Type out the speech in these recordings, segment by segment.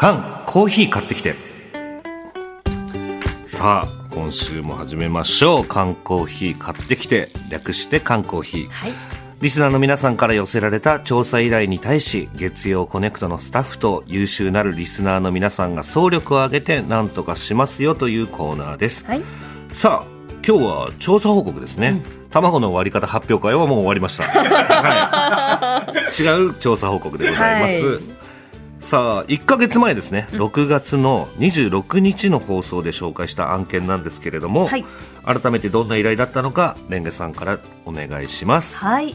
缶コーヒー買ってきて。さあ今週も始めましょう。缶コーヒー買ってきて。略して缶コーヒー、はい。リスナーの皆さんから寄せられた調査依頼に対し月曜コネクトのスタッフと優秀なるリスナーの皆さんが総力を挙げて何とかしますよというコーナーです、はい。さあ今日は調査報告ですね、卵の割り方発表会はもう終わりました、はい、違う調査報告でございます、はいさあ1ヶ月前ですね、6月の26日の放送で紹介した案件なんですけれども、はい。改めてどんな依頼だったのかレンゲさんからお願いします。はい、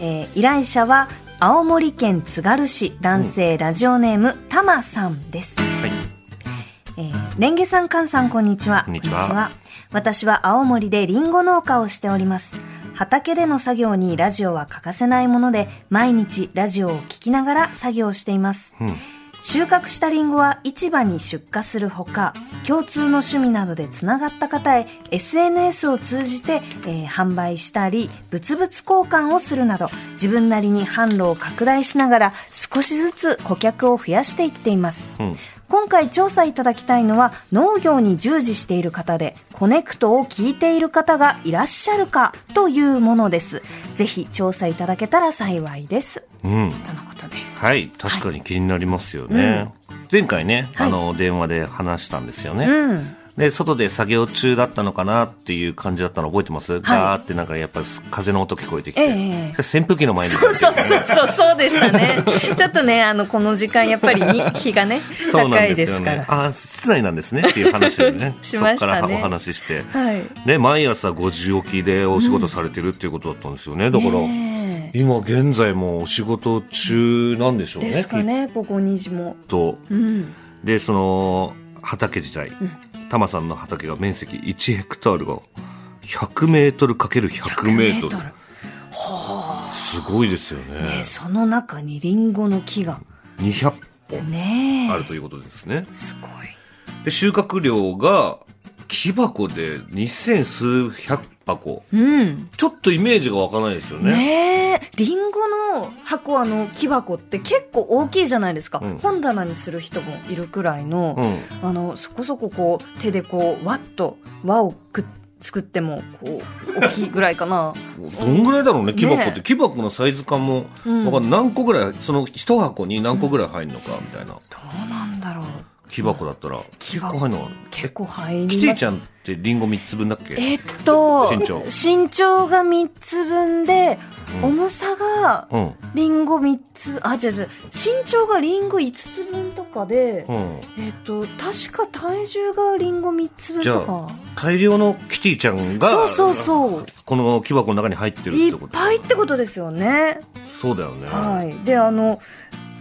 えー依頼者は青森県津軽市男性ラジオネームたまさんです、はい。えー、レンゲさん、カンさん、こんにちは。こんにちは。私は青森でリンゴ農家をしております。畑での作業にラジオは欠かせないもので、毎日ラジオを聞きながら作業しています。うん収穫したリンゴは市場に出荷するほか、共通の趣味などでつながった方へ SNS を通じて、えー販売したり、物々交換をするなど、自分なりに販路を拡大しながら少しずつ顧客を増やしていっています。うん今回調査いただきたいのは農業に従事している方でコネクトを聞いている方がいらっしゃるかというものです。ぜひ調査いただけたら幸いです。うんとのことです。はい確かに気になりますよね、前回ね、はいあの電話で話したんですよね、うん。で外で作業中だったのかなっていう感じだったの覚えてます、ガーってなんかやっぱ風の音聞こえてきて、ええ扇風機の前にそうそうそうそう、そうでしたね。ちょっとね、あの、この時間やっぱりに日がね、そうな高いんですすから。ね。あ、室内なんですねっていう話でね。しましたねそこからお話しして。はい。ね、毎朝5時起きでお仕事されてるっていうことだったんですよね。だから、ね今現在もお仕事中なんでしょうね。えですかね、ここ2時も。と。うん。で、その、畑自体、タマさんの畑が面積1ヘクタールが100メートルかける100メートル。すごいですよね。ねその中にリンゴの木が。200本。あるということですね。すごい。で収穫量が木箱で2000数百箱。うん。ちょっとイメージが湧かないですよね。ねえ、リンゴの箱、あの、木箱って結構大きいじゃないですか。うん。本棚にする人もいるくらいの、うん。あの、そこそここう、手でこう、わっと輪をくっ作っても、こう、大きいぐらいかな。どんぐらいだろうね木箱って、ね木箱のサイズ感もうん。何個ぐらいその一箱に何個ぐらい入るのかみたいな、どうなんだろう。木箱だったら結構入るの結構入りキティちゃんってリンゴ3つ分だっけ？えっと、身長。身長が3つ分で、うん。重さが、うん。リンゴ3つ、あ、違う違う、身長がリンゴ5つ分とかで、うん。えっと、確か体重がリンゴ3つ分とか。あ。大量のキティちゃんがそうそうそう。この木箱の中に入ってるっいってこと？ぱいってことですよね。そうだよね、はい。で、あの、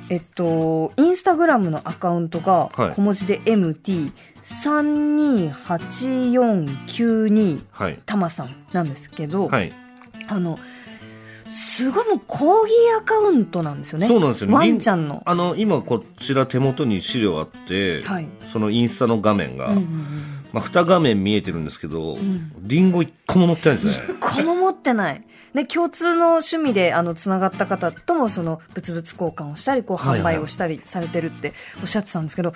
えっと、インスタグラムのアカウントがはい。小文字で MT328492 はい。タマさんなんですけど、はい。あの、すごいもうコーギーアカウントなんですよね。そうなんですよね。ワンちゃんの。あの今こちら手元に資料あって、はい。そのインスタの画面が、うんうんうんまあ、2画面見えてるんですけど、んリンゴ1個も載ってないですねこの持ってない。で、共通の趣味で、あの、つながった方とも、その、物々交換をしたり、こう、はいはい販売をしたりされてるっておっしゃってたんですけど、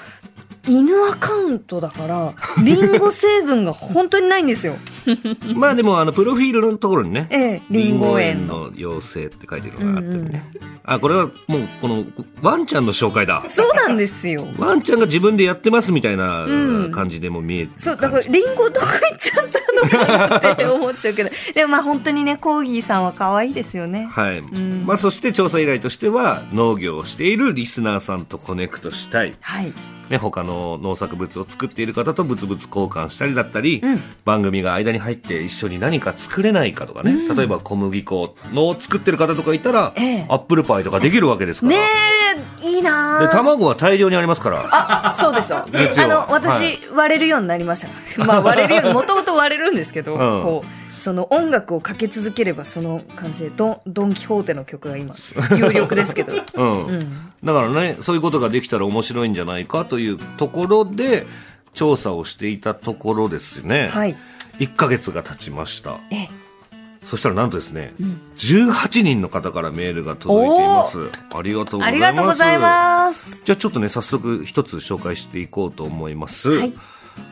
犬アカウントだから、リンゴ成分が本当にないんですよ。まあでもあのプロフィールのところにねええ、リンゴ園の。の妖精って書いてるのがあってるね、あこれはもうこのワンちゃんの紹介だそうなんですよ。ワンちゃんが自分でやってますみたいなうん感じでも見えてそう、だから、リンゴどこ行っちゃったかなって思っちゃうけど。でもまあ本当にね、コーギーさんは可愛いですよね。はい。んまあ、そして調査依頼としては、農業をしているリスナーさんとコネクトしたい。はい。ね、他の農作物を作っている方と物々交換したりだったり、うん番組が間に入って一緒に何か作れないかとかね、例えば小麦粉の作ってる方とかいたら、ええアップルパイとかできるわけですから。ねえ、いいなで、ー卵は大量にありますから。あ、そうですあの、私、はい割れるようになりました。まあ、割れるもともと割れるんですけど、んこう、その音楽をかけ続ければその感じでドンドン・キホーテの曲が今有力ですけど うん。だからね、そういうことができたら面白いんじゃないかというところで、調査をしていたところですね。はい1ヶ月が経ちました。えそしたらなんとですね、18人の方からメールが届いています。ありがとうござありいます。がとうございますじゃあちょっとね、早速一つ紹介していこうと思います。はい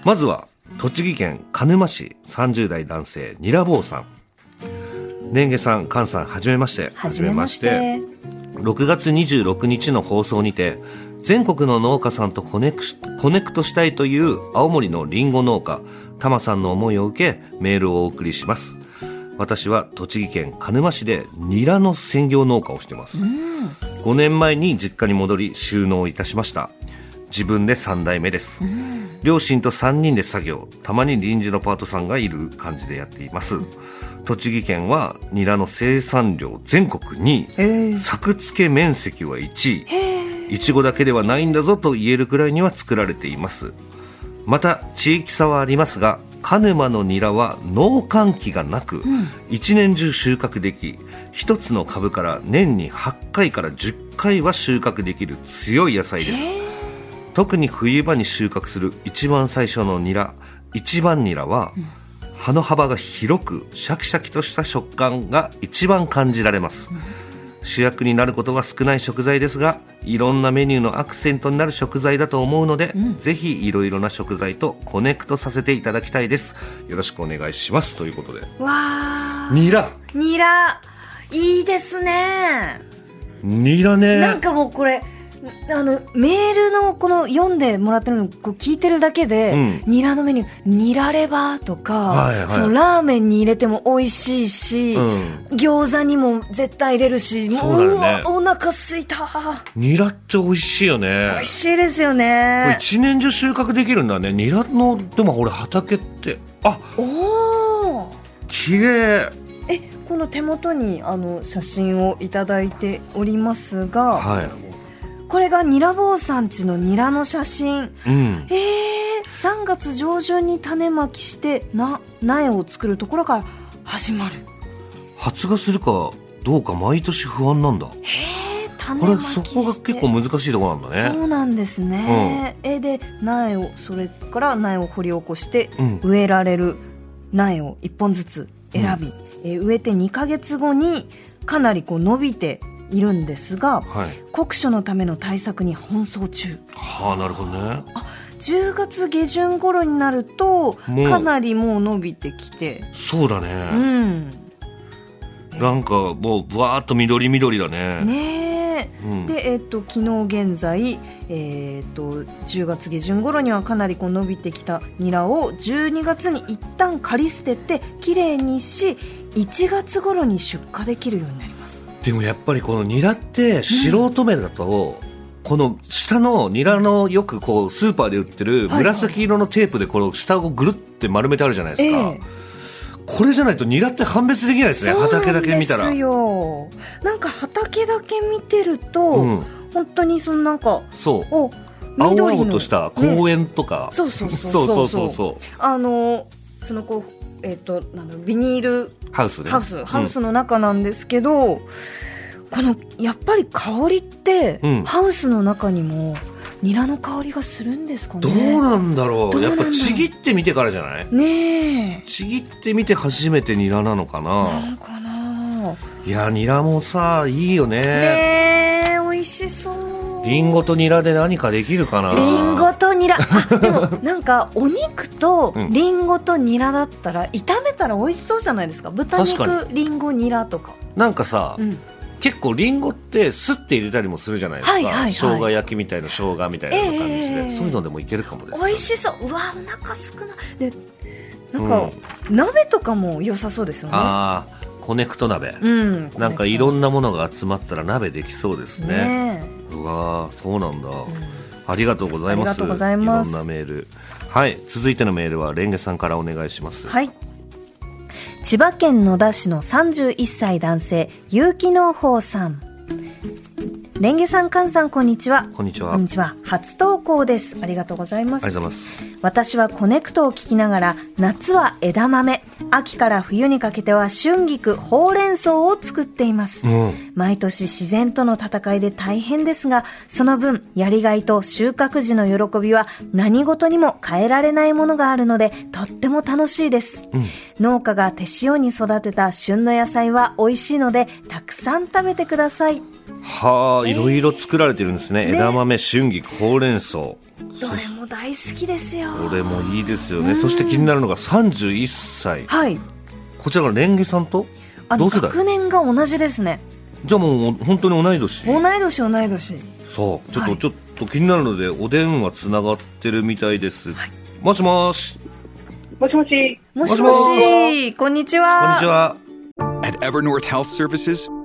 まずは、栃木県鹿沼市30代男性、ニラボーさん。年下さん、菅さん、はじめまして。はじめまして6月26日の放送にて全国の農家さんとコネクシコネクトしたいという青森のリンゴ農家タマさんの思いを受けメールをお送りします私は栃木県鹿沼市でニラの専業農家をしています。5年前に実家に戻り収納いたしました。自分で3代目です。両親と3人で作業たまに臨時のパートさんがいる感じでやっています。栃木県はニラの生産量全国2位へえ。作付け面積は1位。いちごだけではないんだぞと言えるくらいには作られています。また地域差はありますが鹿沼のニラは農閑期がなく、一年中収穫でき一つの株から年に8回から10回は収穫できる強い野菜です。特に冬場に収穫する一番最初のニラ一番ニラは、葉の幅が広くシャキシャキとした食感が一番感じられます、主役になることが少ない食材ですがいろんなメニューのアクセントになる食材だと思うので、ぜひいろいろな食材とコネクトさせていただきたいです。よろしくお願いします。ということで。わあ。ニラ。ニラ。いいですね。ニラね。なんかもうこれあのメールのこの読んでもらってるのこう聞いてるだけで、うん。ニラのメニューニラレバとか、はいはい。そのラーメンに入れても美味しいし、うん。餃子にも絶対入れるしもそううわお腹すいた。ニラって美味しいよね。美味しいですよこれね一年中収穫できるんだね。ニラのでも俺畑って。あおお綺麗。えこの手元にあの写真をいただいておりますが、はいこれがニラ坊さんちのニラの写真。うん。えー、3月上旬に種まきしてな苗を作るところから始まる。発芽するかどうか毎年不安なんだ。えー、種これまきして。そこが結構難しいところなんだね。そうなんですね、えで苗をそれから苗を掘り起こしてうん。植えられる苗を1本ずつ選び、えー植えて2ヶ月後にかなりこう伸びているんですがはい。酷暑のための対策に奔走中。はあなるほどね。10月下旬頃になるとかなりもう伸びてきて。そうだうね、んなんかもうぶわーっと緑緑だね。ねえ、うん。で、えっと昨日現在、えっと10月下旬頃にはかなりこう伸びてきたニラを12月に一旦刈り捨ててきれいにし1月頃に出荷できるようになりますでもやっぱりこのニラって素人目だと、この下のニラのよくこうスーパーで売ってるはい紫色のテープでこの下をぐるって丸めてあるじゃないですか、ええ。これじゃないとニラって判別できないですね。畑だけ見たら。なんですよ。なんか畑だけ見てると、うん。本当にそのなんかそう。お青緑の々とした公園とか、そうそうそう。そうそうそうそう。あのそのこうえっ、となんだろうビニールハウスね。ハウスハウスの中なんですけど、このやっぱり香りって、うん。ハウスの中にもニラの香りがするんですかね？どうなんだろう。やっぱちぎってみてからじゃない？ねえ。ちぎってみて初めてニラなのかな？なのかな、いやニラもさいいよね。ねえ美味しそうリンゴとニラで何かできるかな？リンゴとニラ。あでもなんかお肉とうん。リンゴとニラだったら炒めたら美味しそうじゃないですか？豚肉リンゴニラとか。なんかさ、うん。結構リンゴってすって入れたりもするじゃないですか、はいはいはい。生姜焼きみたいな生姜みたいな感じで、ええそういうのでもいけるかもです美味しそう。うわお腹すくな。でなんか、鍋とかも良さそうですよね。ああコネクト鍋、うん。なんかいろんんなものが集まったら鍋できそうですね。ねうわーそうなんだ、ありがとうございます。ありがとうございます。いろんなメール。はい。続いてのメールはレンゲさんからお願いします。はい。千葉県野田市の31歳男性、結城農法さん。レンゲさん、カンさん、こんにちは。こんにちはこんにちは。初投稿です。ありがとうございます。ありがとうございます私はコネクトを聞きながら、夏は枝豆、秋から冬にかけては春菊、ほうれん草を作っています。うん毎年自然との戦いで大変ですが、その分、やりがいと収穫時の喜びは何事にも変えられないものがあるので、とっても楽しいです。農家が手塩に育てた旬の野菜は美味しいので、たくさん食べてください。はあいろいろ作られてるんですね、ね。枝豆春菊ほうれん草。どれも大好きですよ。これもいいですよね。そして気になるのが31歳はい。こちらがレンゲさんと同世代？学年が同じですね。じゃあもう本当に同い年？同い年同い年。そう。ちょっと、はい。ちょっと気になるのでお電話つながってるみたいです、もしもし。もしもし。もしももしし、こんにちこんは。にちは。At Evernorth Health Services,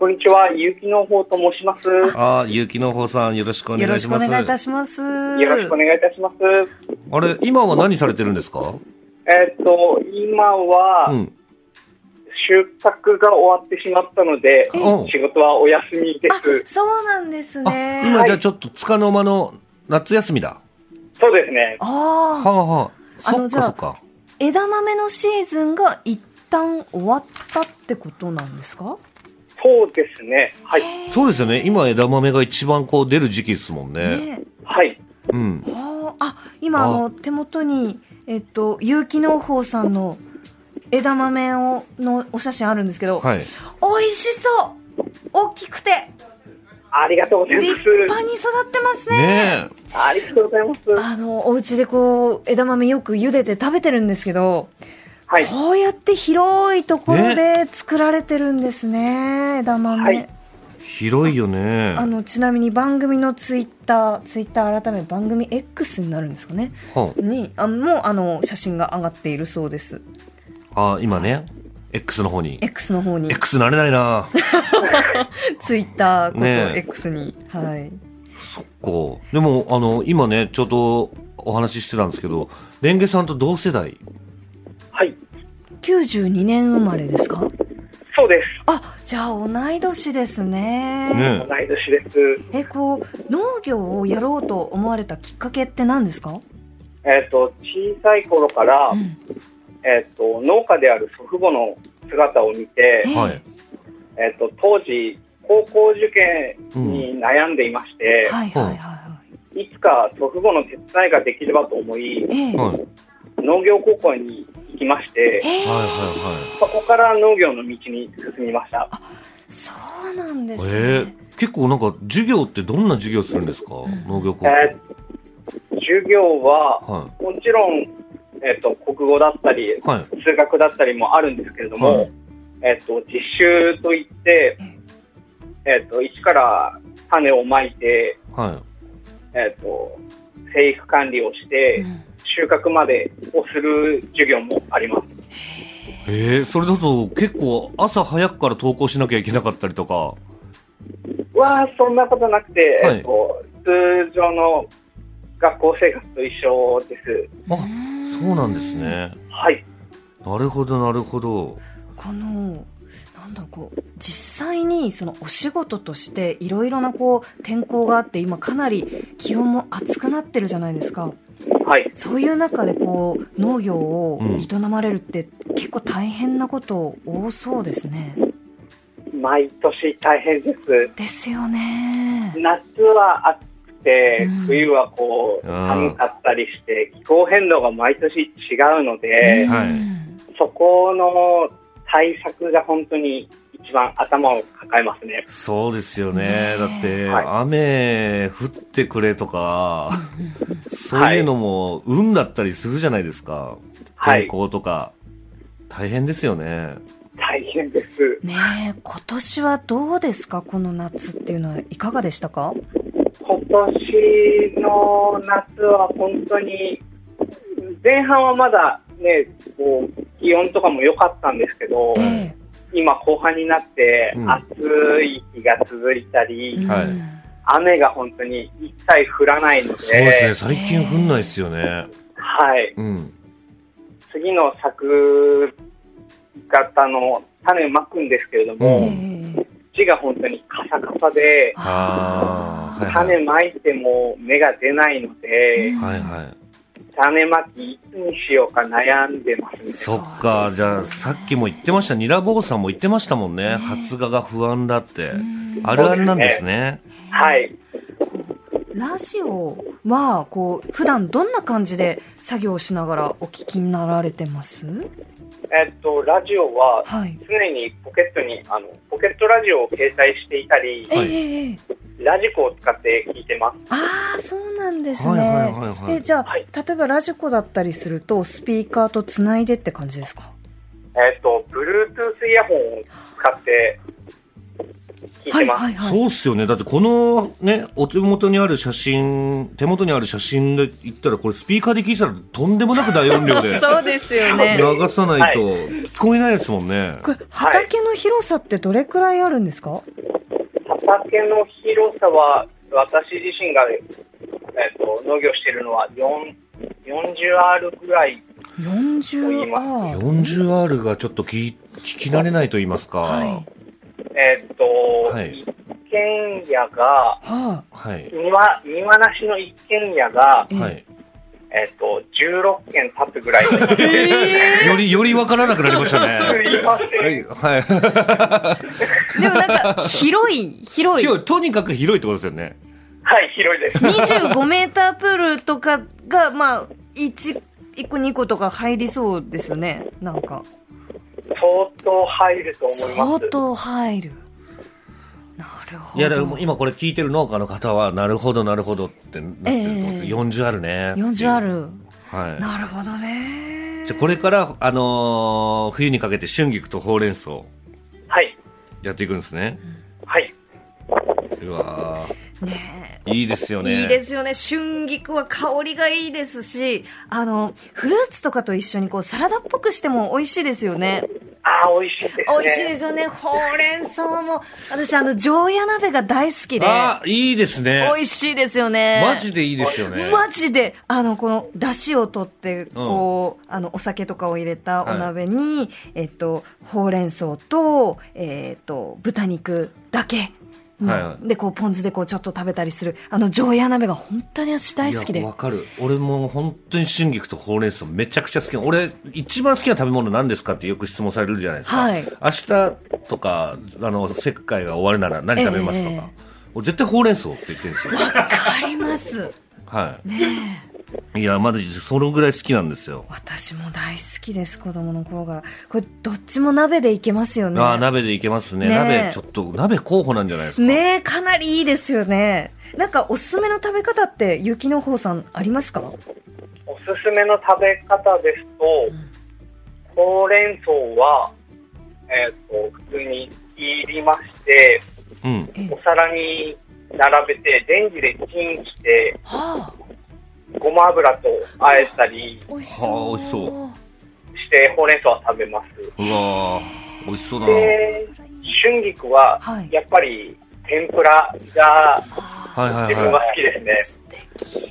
こんにちは。ゆうきの方と申します。よああ結城の方さんよろしくおよろしくお願いします願いいたします。ろしくお願いいたします。あれ今は何されてるんですか？えっと、今は、うん収穫が終わってしまったので、うん仕事はお休みであす。、そうなんですあね。今じゃあちょっと束の間の夏休みだそうですね。あはあ、あはあそっあのじゃあかそっか枝豆のシーズンが一旦終わったってことなんですか？そうですね。はい。そうですよね。今枝豆が一番こう出る時期ですもんね。ねはい。うん。あ今あ。あの手元に、えっと、有機農法さんの枝豆をのお写真あるんですけど、はい。美味しそう。大きくて。ありがとうございます。立派に育ってますね。ねえ。ありがとうございます。あの、お家でこう、枝豆よく茹でて食べてるんですけど、はい。こうやって広いところで作られてるんですね、枝豆。はい広いよねあの、ちなみに番組のツイッター、ツイッター改め番組 X になるんですかね。はに、あもう、あの、写真が上がっているそうです。ああ今ね X の方に X の方に。X 慣れないな ツイッターこと X に。はい。そっかでもあの今ねちょうどお話ししてたんですけどレンゲさんと同世代はい。92年生まれですか？そうです。あ、じゃあ同い年ですね。ね。同い年です。え、こう、農業をやろうと思われたきっかけって何ですか？えっと、小さい頃から、ん。えっと、農家である祖父母の姿を見て、えはい。えっと、当時、高校受験に悩んでいまして、はいはいはいはい。いつか祖父母の手伝いができればと思い、ええ。はい。はい農業高校に行きまして、そこから農業の道に進みました。そうなんですね。えー。結構なんか授業ってどんな授業するんですか？農業高校。えー授業は、はもちろん、えっと、国語だったり、いはい。数学だったりもあるんですけれども、はい。えっと、実習といって、えっと、一から種をまいて、はい。えっと、生育管理をして、収穫までをする授業もあります。えー、それだと結構朝早くから登校しなきゃいけなかったりとか？は、そんなことなくて、はいえっと、通常の学校生活と一緒です。あそうなんですねはい。なるほどなるほどこの、なんだろう、こう、実際にそのお仕事としていろいろなこう、天候があって、今かなり気温も暑くなってるじゃないですか。はい。そういう中でこう、農業をうん営まれるって結構大変なこと多そうですね。毎年大変です。ですよね。夏は暑くて、うん冬はこううん寒かったりして、気候変動が毎年違うので、はいうんそこの対策が本当に一番頭を抱えますね。そうですよね。だって、はい雨降ってくれとか、そういうのも運だったりするじゃないですか。はい天候とか。大変ですよね。大変です。ねえ、今年はどうですか？この夏っていうのはいかがでしたか？今年の夏は本当に、前半はまだね、こう、気温とかも良かったんですけど、ええ。今後半になってうん暑い日が続いたり、はいうん雨が本当に一切降らないので、そうですね。最近降んないですよね。はい。うん。次の作型の種まくんですけれども、土が本当にカサカサで、種はい。まいても芽が出ないので、はいはい。種まきいつにしようか悩んでますね。そっか、じゃあ、さっきも言ってました、ニラ坊さんも言ってましたもんね。発芽が不安だって。あるあるなんですね。はい。ラジオは、こう、普段どんな感じで作業しながらお聞きになられてます？えっと、ラジオははい。常にポケットに、あの、ポケットラジオを携帯していたり、えはいえええラジコを使って聞いてます。ああ、そうなんですね。はいはいはいはいえ、じゃあ、はい例えばラジコだったりすると、スピーカーとつないでって感じですか？えっと、Bluetooth イヤホンを使って聞いてます。はいはい。そうっすよね。だってこのね、お手元にある写真、手元にある写真で言ったら、これスピーカーで聞いてたらとんでもなく大音量で そうですよね。流さないと聞こえないですもんね。これ、畑の広さってどれくらいあるんですか、畑の広さは、私自身が、えっと、農業しているのは4 40R ぐらい。40あ 40R がちょっと聞い聞き慣れないと言いますか。はいえっと、はい一軒家が、ははい。庭、庭なしの一軒家が、ええはい。えっと、16軒建つぐらい。より、よりわからなくなりましたね。すいません。はい。はい。あ、でもなんか、広い、広い。広い、とにかく広いってことですよね。はい、広いです。25メータープールとかが、まあ、1、1個2個とか入りそうですよね。なんか。相当入ると思います。相当入る。なるほど。いや、でも今これ聞いてる農家の方は、なるほど、なるほどってなってると思うんですよ。40あるね。40あ。る。はい。なるほどね。じゃあこれから、あのー冬にかけて春菊とほうれん草はい。やっていくんですね。はい。うわねーいいですよね。いいですよね。春菊は香りがいいですし、あの、フルーツとかと一緒にこうサラダっぽくしても美味しいですよね。ああ、美味しいですね。美味しいですよね。ほうれん草も。私、あの、常夜鍋が大好きで。あーいいですね。美味しいですよね。マジでいいですよね。マジで、あの、この、出汁を取って、こう、あの、お酒とかを入れたお鍋に、えっと、ほうれん草と、えっと、豚肉だけの。はいはいで、こう、ポン酢でこう、ちょっと食べたりする。あの、常夜鍋が本当に私大好きで。わかる。俺も本当に春菊とほうれん草めちゃくちゃ好きな。俺、一番好きな食べ物何ですかってよく質問されるじゃないですか。はい明日とか、あの、石灰が終わるなら何食べますとか。ええ俺絶対ほうれん草って言ってるんですよ。わかります。はい。いや、まだそのぐらい好きなんですよ。私も大好きです、子供の頃から。これ、どっちも鍋でいけますよね。ああ、鍋でいけますね。ねえ鍋、ちょっと、鍋候補なんじゃないですか。ねえ、かなりいいですよね。なんか、おすすめの食べ方って、ゆきのほうさん、ありますか？おすすめの食べ方ですと、ほうれん草は、えっ、と、普通に切りまして、うん。お皿に並べて、レンジでチンして、はあ、ごま油と和えたり美味しはあそう。美味しそうして、ほうれん草は食べます。うわー美味しそうだな。で、春菊ははい、やっぱり天ぷらがはいはい自分はは好きですね。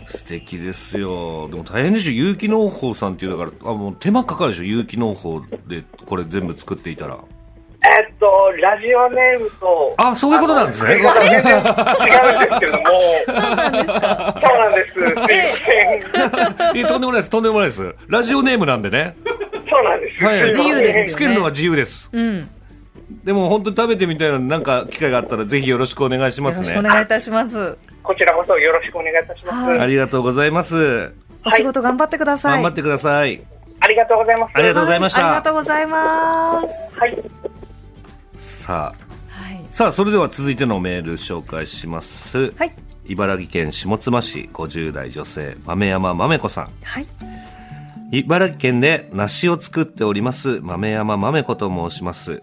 い。素敵ですよ。でも大変でしょ。有機農法さんっていうだから、あ、もう手間かかるでしょ。有機農法でこれ全部作っていたら。えっと、ラジオネームと、あ、そういうことなんですね。違うんですけれども、そうなんですかそうなんです。すいません。いやとんでもないです。とんでもないです。ラジオネームなんでね。そうなんです。はい。自由ですよねつけるのは自由です。うん。でも本当に食べてみたいな、なんか機会があったらぜひよろしくお願いしますねよろしくお。願いいたします。こちらこそよろしくお願いいたします。はいありがとうございます。お仕事頑張ってください。頑張ってください。ありがとうございます。ありがとうございましたありがとうございます。はい。さあ、はい。さあ、それでは続いてのメール紹介します。はい。茨城県下妻市50代女性、豆山豆子さん。はい。茨城県で梨を作っております豆山豆子と申します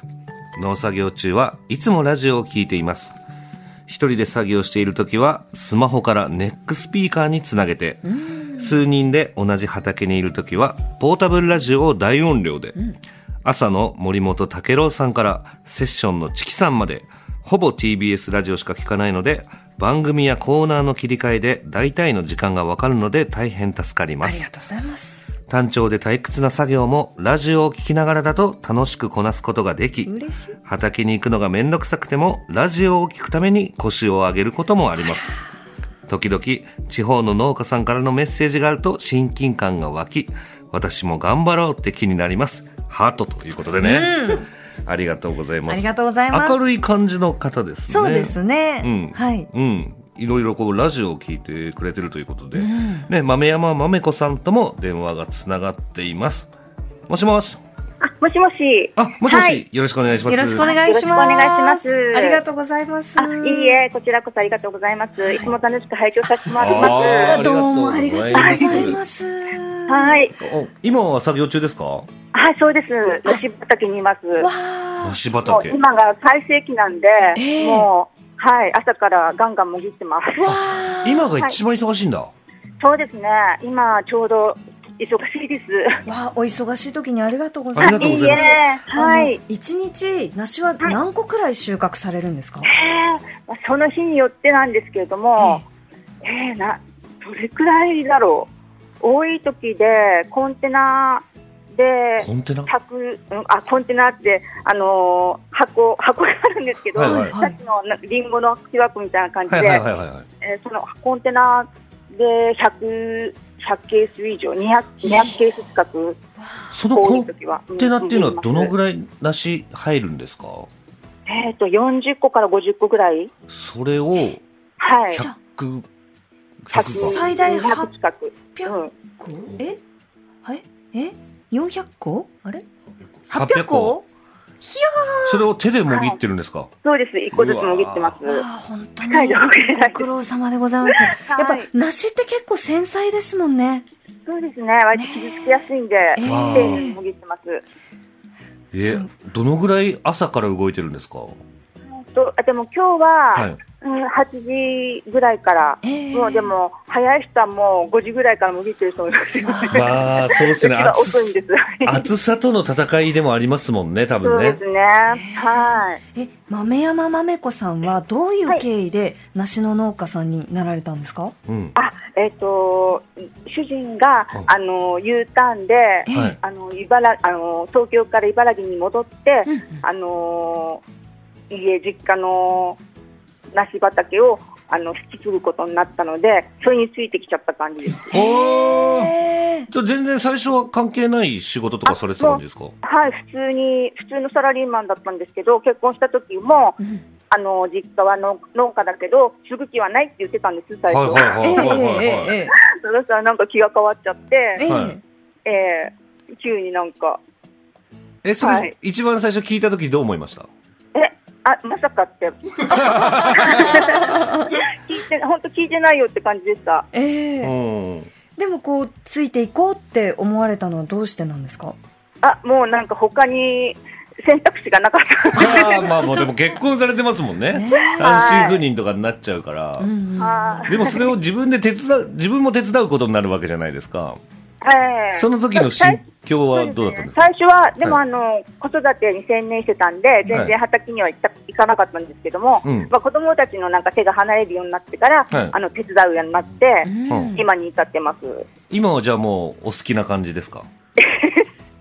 農作業中はいつもラジオを聞いています一人で作業している時はスマホからネックスピーカーにつなげて数人で同じ畑にいる時はポータブルラジオを大音量で、朝の森本武郎さんからセッションのチキさんまでほぼ TBS ラジオしか聞かないので番組やコーナーの切り替えで大体の時間がわかるので大変助かりますありがとうございます。単調で退屈な作業もラジオを聞きながらだと楽しくこなすことができ嬉しい。畑に行くのがめんどくさくてもラジオを聞くために腰を上げることもあります時々地方の農家さんからのメッセージがあると親近感が湧き私も頑張ろうって気になりますハートということでね、ありがとうございますありがとうございます明るい感じの方ですねそうですね。うんはい。うん。いろいろこうラジオを聞いてくれてるということで、ね、豆山豆子さんとも電話がつながっています。もしもし。あ、もしもし。あ、もしもし、はい。よろしくお願いします。よろしくお願いします。よろしくお願いしますありがとうございます。あ、いいえ、こちらこそありがとうございます。いつも楽しく拝聴させてもらってあまーどうもありがとうございます。す。はい。お今は作業中ですか？はい、そうです。梨畑にいます。梨畑。今が最盛期なんで、ええもう、はい、朝からガンガンもぎってます。今が一番忙しいんだ。そうですね。今、ちょうど忙しいです。わあ、お忙しい時にありがとうございます。ありがとうございますいいえ、はい。一日梨は何個くらい収穫されるんですか？えーまあその日によってなんですけれども、えー、な、どれくらいだろう。多い時で、コンテナで、コンテナ？100うんあコンテナって、あのー箱箱があるんですけど、はいはいさっきのなリンゴの木枠みたいな感じで、はいはいはいはいはい。えーそのコンテナで100 100ケース以上200 200ケース近く多 そのコンい時は。テナっていうのはどのぐらいらい梨入るんですか？えっ、と40個から50個ぐらい。それをはい。100、100最大200近く、800うん、個？え？はい？え？400個？あれ？800 800個それを手でもぎってるんですか？そうです。1個ずつもぎってます。ああ本当にご苦労様でございます。やっぱはい梨って結構繊細ですもんね。そうですね。割と傷つきやすいんで、え。丁ー寧にもぎってます。え、どのぐらい朝から動いてるんですか？とあでも今日は、はい。うん、8時ぐらいから、えー。もうでも早い人はもう5時ぐらいからもぎってる人もいますよね。まあ、そうですね。遅いんです暑さとの戦いでもありますもんね、多分ね。そうです。ね。はい。え、豆山豆子さんはどういう経緯で梨の農家さんになられたんですか、うん。あえっ、と主人がうん。あの U ターンで、えはい。あの茨あの東京から茨城に戻って、うんうん。あの家実家の梨畑をあの引き継ぐことになったのでそれについてきちゃった感じ。ですじゃあ全然最初は関係ない仕事とかされてた感じですか？はい普通に普通のサラリーマンだったんですけど結婚した時もうん。あの実家は農農家だけど継ぐ気はないって言ってたんです最初、はいはいはいえはいはいはい。えええそしたらなんか気が変わっちゃって、ええはい。えー急になんか。え、それはい。一番最初聞いた時どう思いました？えあまさかって 聞いて本当聞いてないよって感じでしたええうん。でもこうついていこうって思われたのはどうしてなんですか？あもうなんか他に選択肢がなかったああ、まあもうでも結婚されてますもんねね。単身赴任とかになっちゃうから。でもそれを自分で手伝う、自分も手伝うことになるわけじゃないですか。ええ。その時の心境はどうだったんですか？最初は、でも、はあの子育てに専念してたんで、全然畑には行った行かなかったんですけども、うん。まあ、子供たちのなんか手が離れるようになってから、はい。あの手伝うようになって、うん。今に至ってます。今はじゃあもうお好きな感じですか？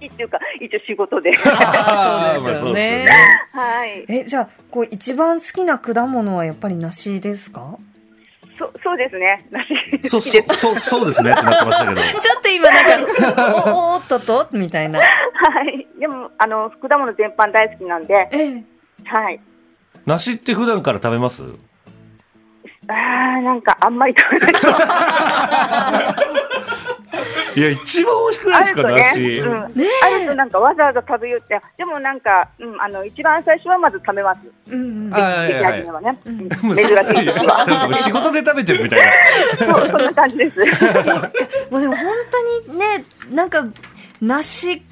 っていうか、一応仕事で。あー そうですよね。まあそうですよね。はい。えじゃあこう一番好きな果物はやっぱり梨ですか？そ、そうですね。梨そう。そう、そう、そうですねってなってましたけど。ちょっと今なんかおおーっととみたいなはい。でも、あの、果物全般大好きなんで、ええはい。梨って普段から食べます？あー、なんかあんまり食べない。いや一番美味しくないですかあるとね、梨、うん、ねあるとなんかわざわざ食べようって、でもなんか、うん、あの一番最初はまず食べます。うんうん。あはい出来はい。始めはね、珍しい時 仕事で食べてるみたいな。そう、そんな感じです。もうでも本当にねなんか梨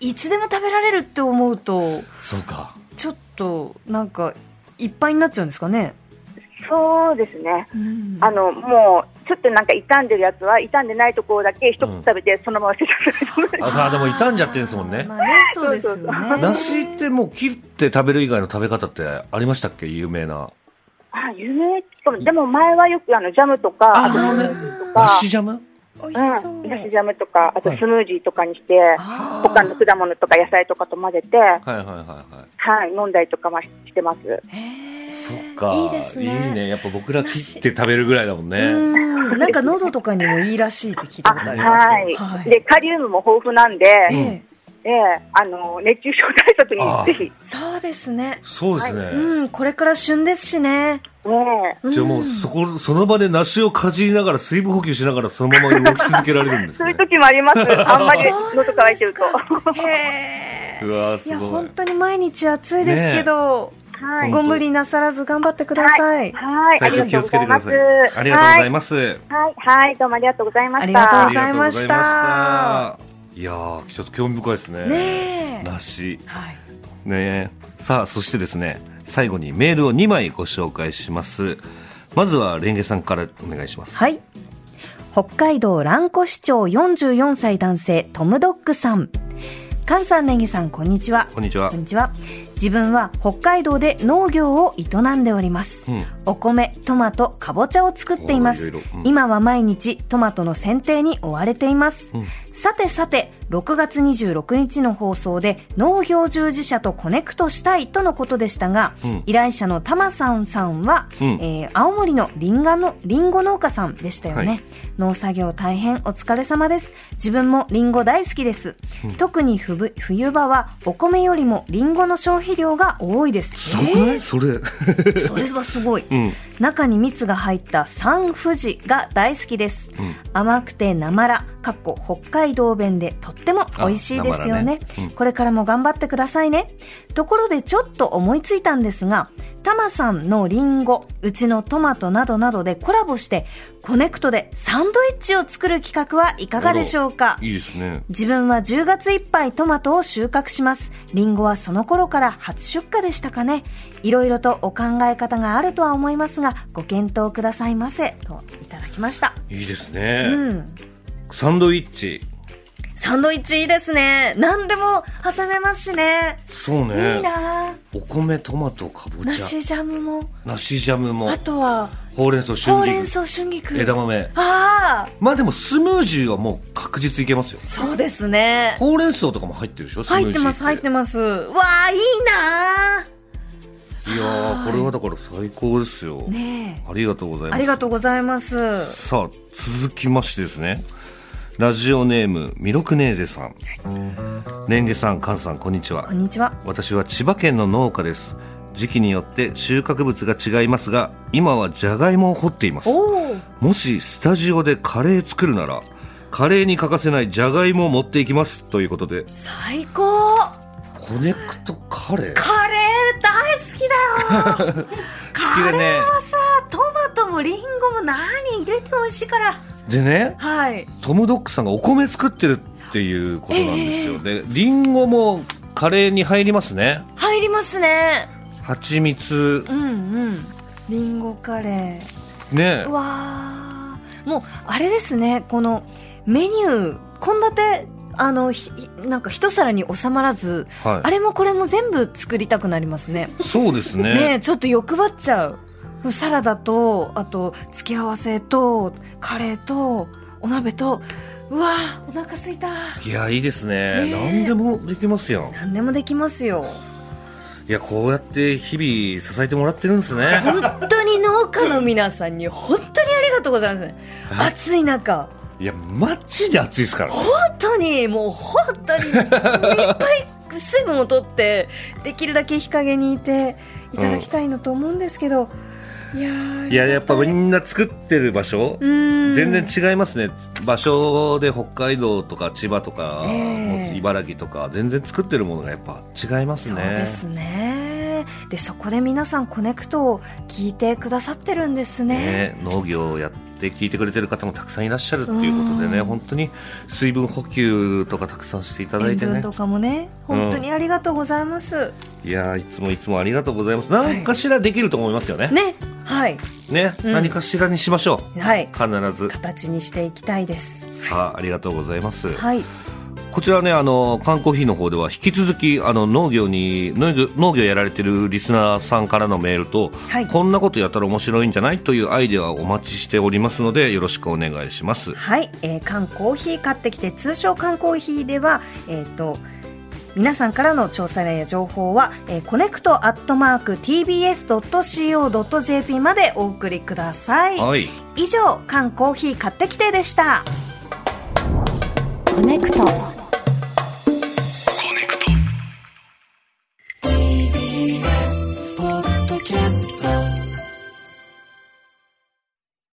いつでも食べられるって思うとそうか。ちょっとなんかいっぱいになっちゃうんですかね、そうですね。うん。あの、もう、ちょっとなんか傷んでるやつは、傷んでないところだけ一口食べて、そのまま捨てちゃったあでも傷んじゃってんですもんね。まあねそうですよね。梨ってもう切って食べる以外の食べ方ってありましたっけ？有名な。あ、有名？でも前はよくあの、ジャムとか、ああとスムージーとか、梨ジャム？う、うん、梨ジャムとか、あとスムージーとかにして、あー。他の果物とか野菜とかと混ぜて、はいはいはいはい。はい、飲んだりとかはしてます。そっか。いいですね。いいね。やっぱ僕ら切って食べるぐらいだもんね。うん。なんか喉とかにもいいらしいって聞いたあ、ことあります。はい、はい。で、カリウムも豊富なんで、ええ。ええあの、熱中症対策にぜひ、ねそうですね。そうですね、うん。これから旬ですしねえ。じゃあもうそこその場で梨をかじりながら水分補給しながらそのまま動き続けられるんですね。そういう時もあります。あんまり喉乾いてると。へえうわーいやすごい。本当に毎日暑いですけど、はい。ご無理なさらず頑張ってください、はい。体調気をつけてください。ありがとうございます、はい。はい。どうもありがとうございました。ありがとうあございました。いました。いやーちょっと興味深いですね。ねえ。梨。はい。ねえさあそしてですね最後にメールを2枚ご紹介しますまずはレンゲさんからお願いしますはい。北海道蘭越町44歳男性トムドッグさん。菅さん、ネギさん、こんにちは。こんにちはこんにちは。自分は北海道で農業を営んでおります。うんお米、トマト、かぼちゃを作っています。うん今は毎日トマトの剪定に追われています。んさてさて、6月26日の放送で農業従事者とコネクトしたいとのことでしたが、うん。依頼者のタマさんさんは、うん。えー青森のリンガのリンゴ農家さんでしたよね、はい。農作業大変お疲れ様です。自分もリンゴ大好きです、特に冬冬場はお米よりもリンゴの消費量が多いです。すごい？それ。それはすごい、うん。中に蜜が入ったサンフジが大好きです、甘くてなまらかっこ北海道弁でとっても美味しいですよねねうんこれからも頑張ってくださいねところでちょっと思いついたんですがタマさんのリンゴうちのトマトなどなどでコラボしてコネクトでサンドイッチを作る企画はいかがでしょうか？いいですね自分は10月いっぱいトマトを収穫します。リンゴはその頃から初出荷でしたかね。いろいろとお考え方があるとは思いますが、ご検討くださいませ。といただきました。いいですね、うん。サンドイッチサンドイッチいいですね。何でも挟めますしね。そうねいいなお米トマトかぼちゃ梨ジャムも。梨ジャムもあとは、ほうれん草春菊ほうれん草春菊。枝豆ああ、まあでもスムージーはもう確実いけますよそうですね。ほうれん草とかも入ってるでしょ？スムージー入ってます、入ってます。わあ、いいないやーこれはだから最高ですよ、ねえ。ありがとうございますありがとうございます。さあ続きましてですねラジオネームミロクネーゼさん。レンゲさんカンさんこんにちは。こんにちは。私は千葉県の農家です。時期によって収穫物が違いますが今はじゃがいもを掘っています。もしスタジオでカレー作るならカレーに欠かせないじゃがいもを持っていきます。ということで。最高コネクトカレー？好カレー大好きだよ。きでね。さトマトもリンゴも何入れても美味しいから。でねはい。トムドッグさんがお米作ってるっていうことなんですよ、でリンゴもカレーに入りますね。入りますね。蜂蜜。うんうん。リンゴカレね。ーうわー。もうあれですね。このメニュー献立あのひなんか一皿に収まらず、はい。あれもこれも全部作りたくなりますね。そうですね。ねえちょっと欲張っちゃう。サラダとあと付け合わせとカレーとお鍋とうわーお腹すいた。いやいいですね。ね何でもできますよ。何でもできますよ。いやこうやって日々支えてもらってるんですね。本当に農家の皆さんに本当にありがとうございます。ね暑い中いやマジで暑いですから。本当にもう本当にいっぱい水分を取ってできるだけ日陰にいていただきたいのと思うんですけど、いやーいややっぱみんな作ってる場所？うん。全然違いますね。場所で北海道とか千葉とか、ええ。もう茨城とか全然作ってるものがやっぱ違いますそうねですね。でそこで皆さんコネクトを聞いてくださってるんですね。ね農業をやって聞いてくれてる方もたくさんいらっしゃるっていうことでねうん。本当に水分補給とかたくさんしていただいてね。とかもね本当にありがとうございます、いやーいつもいつもありがとうございます。何かしらできると思いますよね。ねはい。ね、うん。何かしらにしましょう。はい。必ず。形にしていきたいです。さあありがとうございます、はいこちらね、あの、缶コーヒーの方では引き続き、あの、農業に、農業、農業やられてるリスナーさんからのメールと、はいこんなことやったら面白いんじゃないというアイデアをお待ちしておりますので、よろしくお願いします。はい、えー缶コーヒー買ってきて通称缶コーヒーではえっ、と皆さんからの調査例や情報は、えーコネクトアットマーク tbs.co.jp までお送りください。はい。以上、缶コーヒー買ってきてでした。コネクト